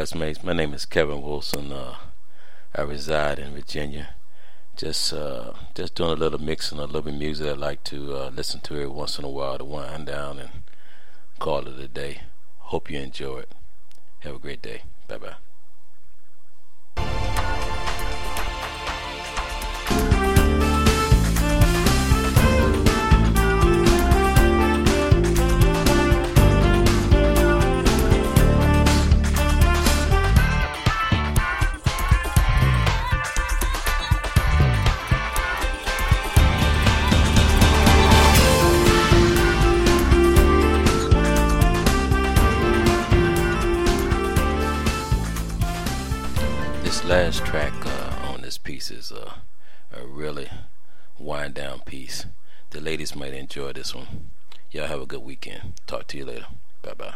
classmates. My name is Kevin Wilson. Uh, I reside in Virginia. Just uh, just doing a little mixing, a little bit music I like to uh, listen to every once in a while to wind down and call it a day. Hope you enjoy it. Have a great day. Bye bye. A really wind down piece. The ladies might enjoy this one. Y'all have a good weekend. Talk to you later. Bye bye.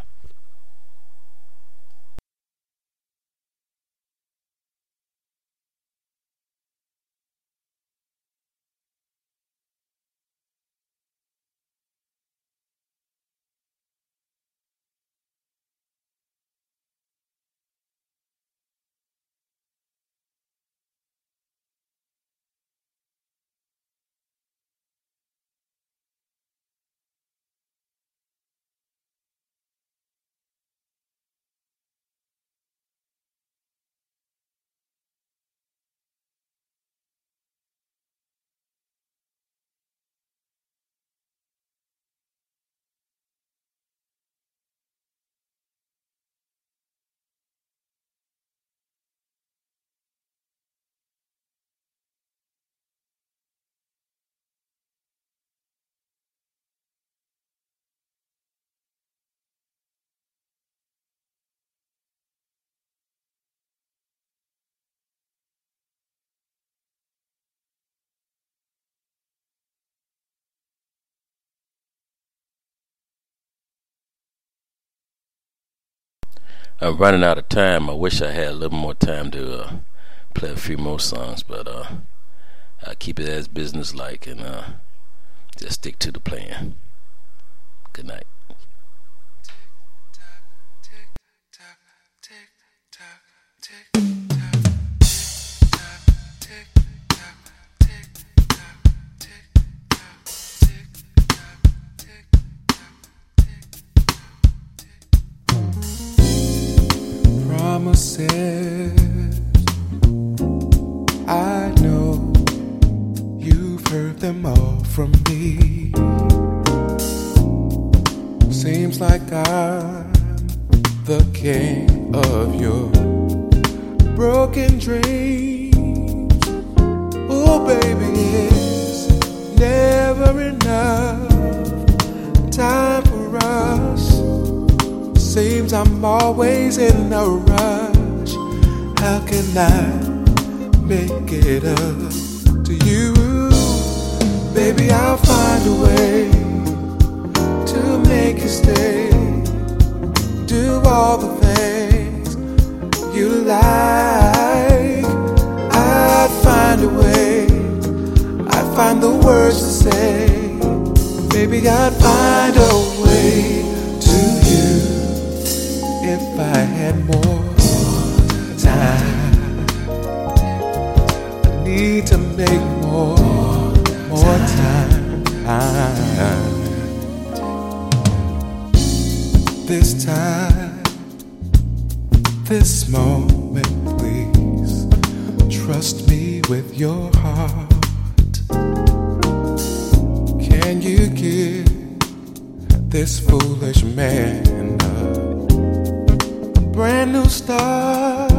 I'm running out of time. I wish I had a little more time to uh, play a few more songs, but uh, I keep it as business like and uh, just stick to the plan. Good night. Promises. I know you've heard them all from me. Seems like I'm the king of your broken dreams. Oh, baby, it's never enough time for us. Seems I'm always in a rush. How can I make it up to you? Baby, I'll find a way to make you stay. Do all the things you like. I'd find a way. I'd find the words to say. Baby, I'd find a way if I had more time. I need to make more, more time. This time, this moment, please trust me with your heart. Can you give this foolish man brand new start?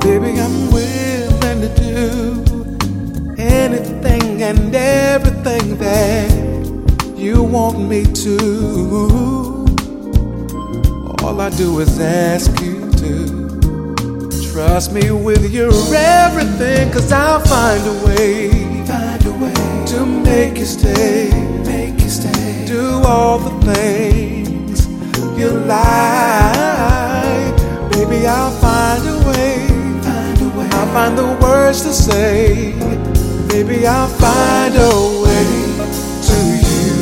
Baby, I'm willing to do anything and everything that you want me to. All I do is ask you to trust me with your everything, cause I'll find a way, find a way to make you stay, make you stay, do all the things like. Baby, I'll find a way, find a way, I'll find the words to say. Baby, I'll find a way to you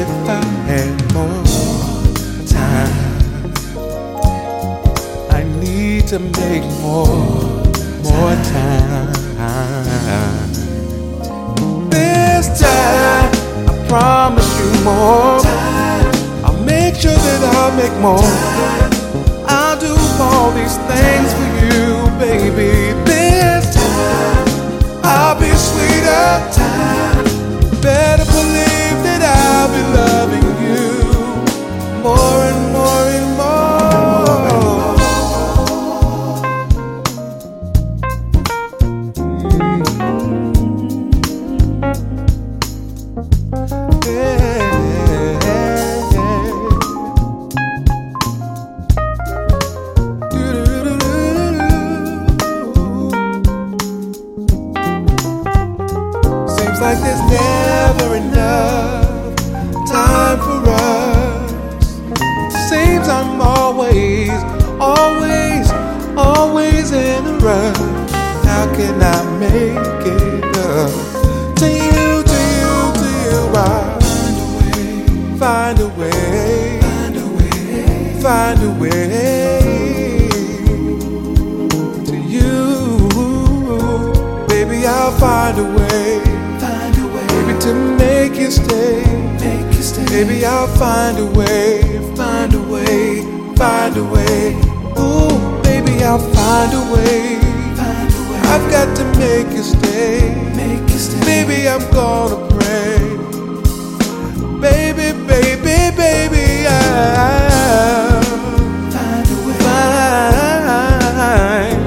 if I had more time. I need to make more, more time. This time, I promise you more. Make more. I'll do all these things for you, baby. This time, I'll be sweeter. Better believe that I'll be loving you more and more and more. Mm. Seems make it up to you, to you, to you? I find a way, find a way, find a way to you, baby. I'll find a way, find a way, baby, to make you stay, make you stay. Baby, I'll find a way, find a way, find a way. Ooh, baby, I'll find a way. I've got to make you stay, make you stay. Baby, I'm gonna pray, baby, baby, baby, I'll find a way, find,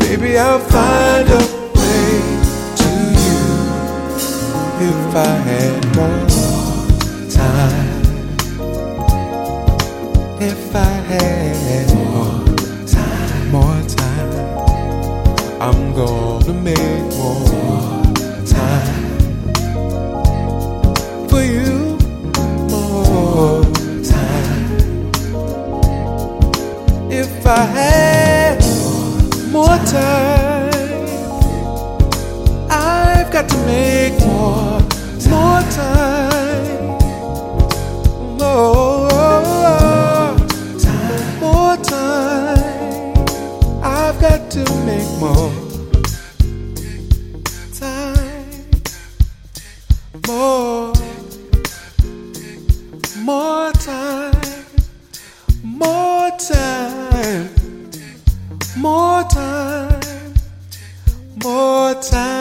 baby, I'll find a way to you if I had more time. If I had I'm gonna make more time for you. More time. If I had more time, I've got to make more, more time. More time, more time, to make more time, more, more time, more time, more time, more time.